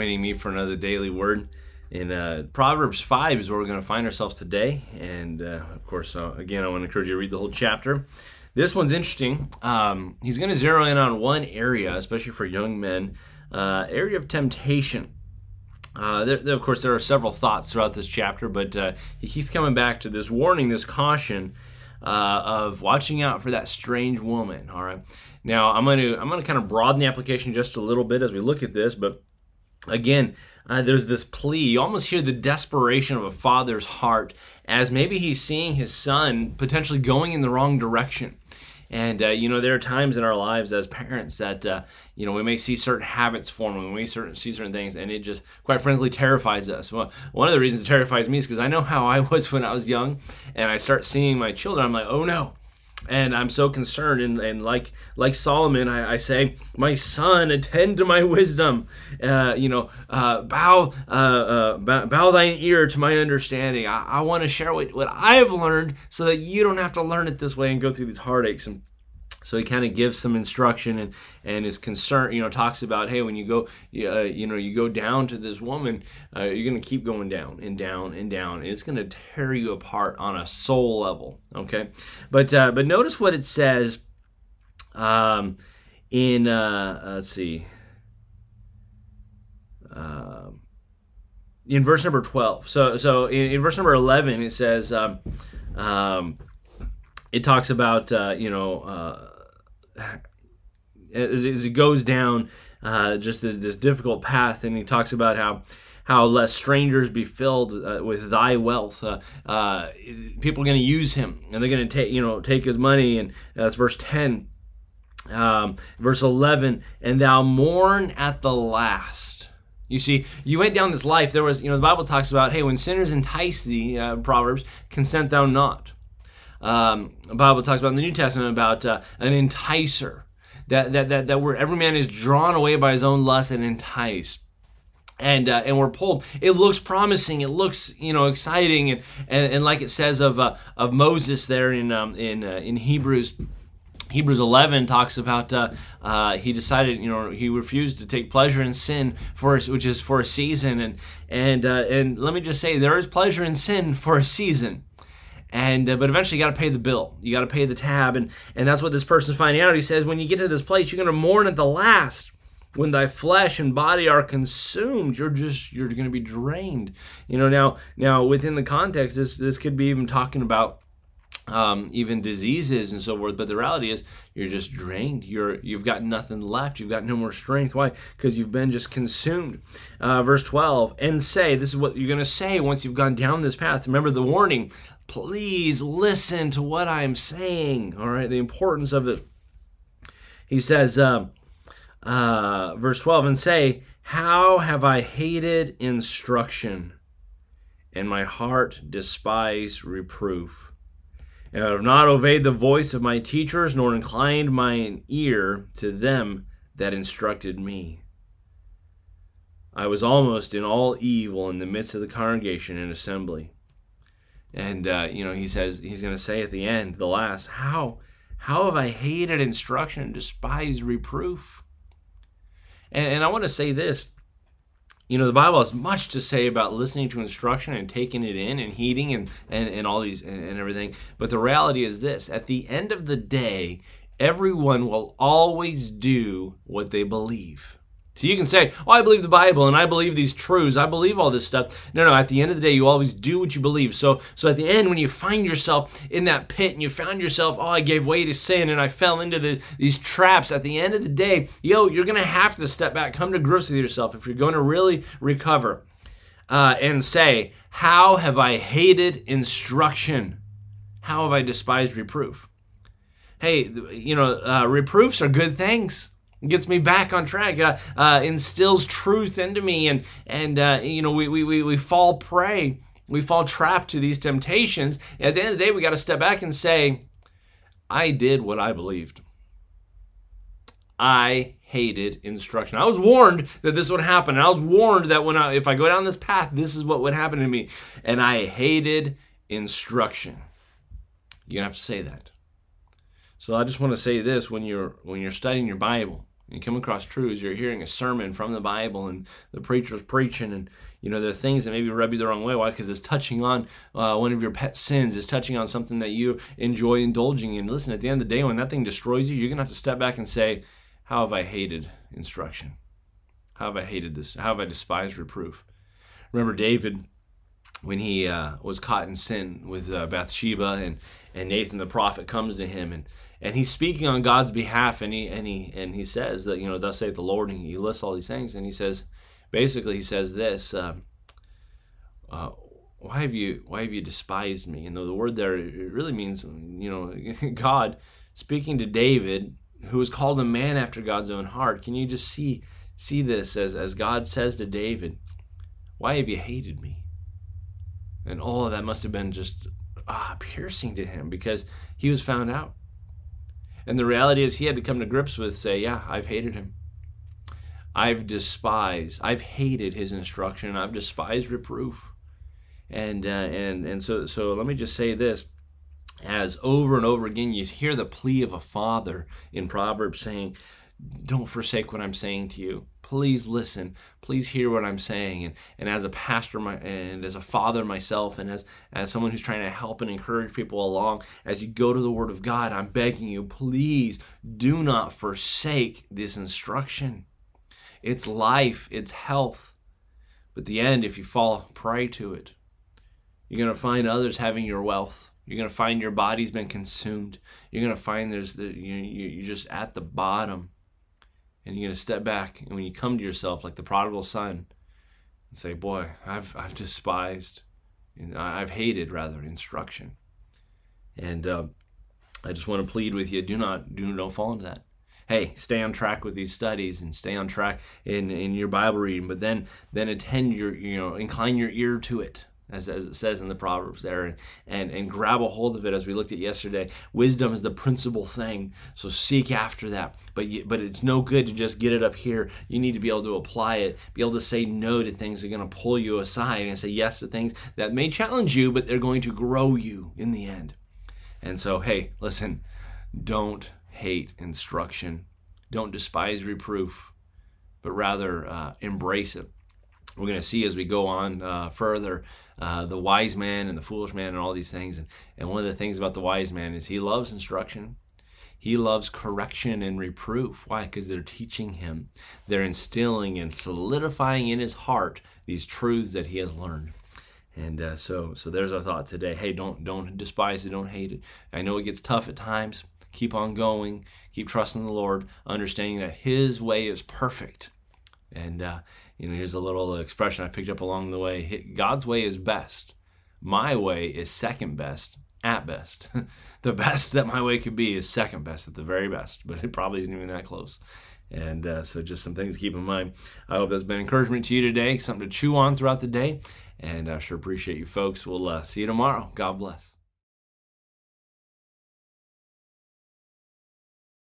joining me for another daily word. In uh, Proverbs 5 is where we're going to find ourselves today. And uh, of course, uh, again, I want to encourage you to read the whole chapter. This one's interesting. Um, he's going to zero in on one area, especially for young men, uh, area of temptation. Uh, there, there, of course, there are several thoughts throughout this chapter, but uh, he keeps coming back to this warning, this caution uh, of watching out for that strange woman. All right. Now I'm going to I'm going to kind of broaden the application just a little bit as we look at this, but again, uh, there's this plea. You almost hear the desperation of a father's heart as maybe he's seeing his son potentially going in the wrong direction. And uh, you know, there are times in our lives as parents that uh, you know we may see certain habits forming, we certain, see certain things, and it just, quite frankly, terrifies us. Well, one of the reasons it terrifies me is because I know how I was when I was young, and I start seeing my children. I'm like, oh no, and I'm so concerned. And, and like like Solomon, I, I say, my son, attend to my wisdom. Uh, you know, uh, bow, uh, uh bow bow thine ear to my understanding. I, I want to share what, what I've learned so that you don't have to learn it this way and go through these heartaches and so he kind of gives some instruction and and is concerned you know talks about hey when you go uh, you know you go down to this woman uh, you're going to keep going down and down and down. And it's going to tear you apart on a soul level okay? But uh, but notice what it says um, in uh, let's see. Um, in verse number 12 so so in, in verse number 11 it says um, um, it talks about uh, you know uh, as, as it goes down uh, just this, this difficult path, and he talks about how how lest strangers be filled uh, with thy wealth. Uh, uh, people are going to use him, and they're going to take you know take his money, and that's verse ten. Um, verse 11, and thou mourn at the last. You see, you went down this life. There was, you know, the Bible talks about, hey, when sinners entice thee, uh, Proverbs, consent thou not. Um, the Bible talks about in the New Testament about uh, an enticer, that, that, that, that where every man is drawn away by his own lust and enticed and uh, and we're pulled. It looks promising. It looks you know exciting, and and, and like it says of uh, of Moses there in um, in uh, in Hebrews. Hebrews 11 talks about uh, uh, he decided you know he refused to take pleasure in sin for which is for a season and and uh, and let me just say there is pleasure in sin for a season and uh, but eventually you got to pay the bill you got to pay the tab and and that's what this person's finding out he says when you get to this place you're going to mourn at the last when thy flesh and body are consumed you're just you're going to be drained you know now now within the context this this could be even talking about um, even diseases and so forth. But the reality is, you're just drained. You're you've got nothing left. You've got no more strength. Why? Because you've been just consumed. Uh, verse 12, and say, this is what you're going to say once you've gone down this path. Remember the warning please listen to what I'm saying. All right, the importance of it. He says, uh, uh, verse 12, and say, How have I hated instruction, and my heart despised reproof? And I have not obeyed the voice of my teachers, nor inclined mine ear to them that instructed me. I was almost in all evil in the midst of the congregation and assembly. And uh, you know, he says he's going to say at the end, the last, how how have I hated instruction and despised reproof? And, and I want to say this. You know, the Bible has much to say about listening to instruction and taking it in and heeding and, and, and all these and, and everything. But the reality is this at the end of the day, everyone will always do what they believe. So you can say, "Oh, I believe the Bible and I believe these truths. I believe all this stuff." No, no. At the end of the day, you always do what you believe. So, so at the end, when you find yourself in that pit and you found yourself, "Oh, I gave way to sin and I fell into this, these traps." At the end of the day, yo, you're gonna have to step back, come to grips with yourself if you're going to really recover, uh, and say, "How have I hated instruction? How have I despised reproof?" Hey, you know, uh, reproofs are good things gets me back on track, uh, uh, instills truth into me, and and uh, you know we, we we fall prey, we fall trapped to these temptations. And at the end of the day, we got to step back and say, I did what I believed. I hated instruction. I was warned that this would happen, and I was warned that when I, if I go down this path, this is what would happen to me, and I hated instruction. Gonna have to say that. So I just want to say this: when you're when you're studying your Bible you come across truths, you're hearing a sermon from the Bible and the preacher's preaching, and you know there are things that maybe rub you the wrong way. Why? Because it's touching on uh, one of your pet sins. It's touching on something that you enjoy indulging in. Listen, at the end of the day, when that thing destroys you, you're gonna have to step back and say, "How have I hated instruction? How have I hated this? How have I despised reproof?" Remember David when he uh, was caught in sin with uh, Bathsheba and and Nathan the prophet comes to him and and he's speaking on God's behalf and he and he and he says that you know thus saith the Lord and he lists all these things and he says basically he says this uh, uh, why have you why have you despised me? And the, the word there it really means you know God speaking to David who was called a man after God's own heart. Can you just see see this as as God says to David why have you hated me? And all of that must have been just ah, piercing to him because he was found out. And the reality is, he had to come to grips with, say, yeah, I've hated him. I've despised, I've hated his instruction. I've despised reproof. And, uh, and, and so, so let me just say this as over and over again you hear the plea of a father in Proverbs saying, Don't forsake what I'm saying to you please listen. Please hear what i'm saying. And, and as a pastor my, and as a father myself and as, as someone who's trying to help and encourage people along as you go to the word of god i'm begging you please do not forsake this instruction. It's life. It's health. But the end if you fall prey to it you're going to find others having your wealth. You're going to find your body's been consumed. You're going to find there's the, you, you're just at the bottom and you're to step back and when you come to yourself like the prodigal son and say boy i've, I've despised and i've hated rather instruction. And uh, i just want to plead with you do not do don't fall into that. Hey stay on track with these studies and stay on track in, in your bible reading but then then attend your you know incline your ear to it as, as it says in the Proverbs there, and, and, and grab a hold of it as we looked at yesterday. Wisdom is the principal thing, so seek after that. But, you, but it's no good to just get it up here. You need to be able to apply it, be able to say no to things that are going to pull you aside, and say yes to things that may challenge you, but they're going to grow you in the end. And so, hey, listen, don't hate instruction, don't despise reproof, but rather uh, embrace it we're going to see as we go on uh, further uh, the wise man and the foolish man and all these things. And, and one of the things about the wise man is he loves instruction. He loves correction and reproof. Why? Because they're teaching him. They're instilling and solidifying in his heart these truths that he has learned. And uh, so, so there's our thought today. Hey, don't don't despise it. Don't hate it. I know it gets tough at times. Keep on going. Keep trusting the Lord, understanding that His way is perfect. And uh, you know, here's a little expression I picked up along the way God's way is best. My way is second best at best. the best that my way could be is second best at the very best, but it probably isn't even that close. And uh, so, just some things to keep in mind. I hope that's been encouragement to you today, something to chew on throughout the day. And I sure appreciate you folks. We'll uh, see you tomorrow. God bless.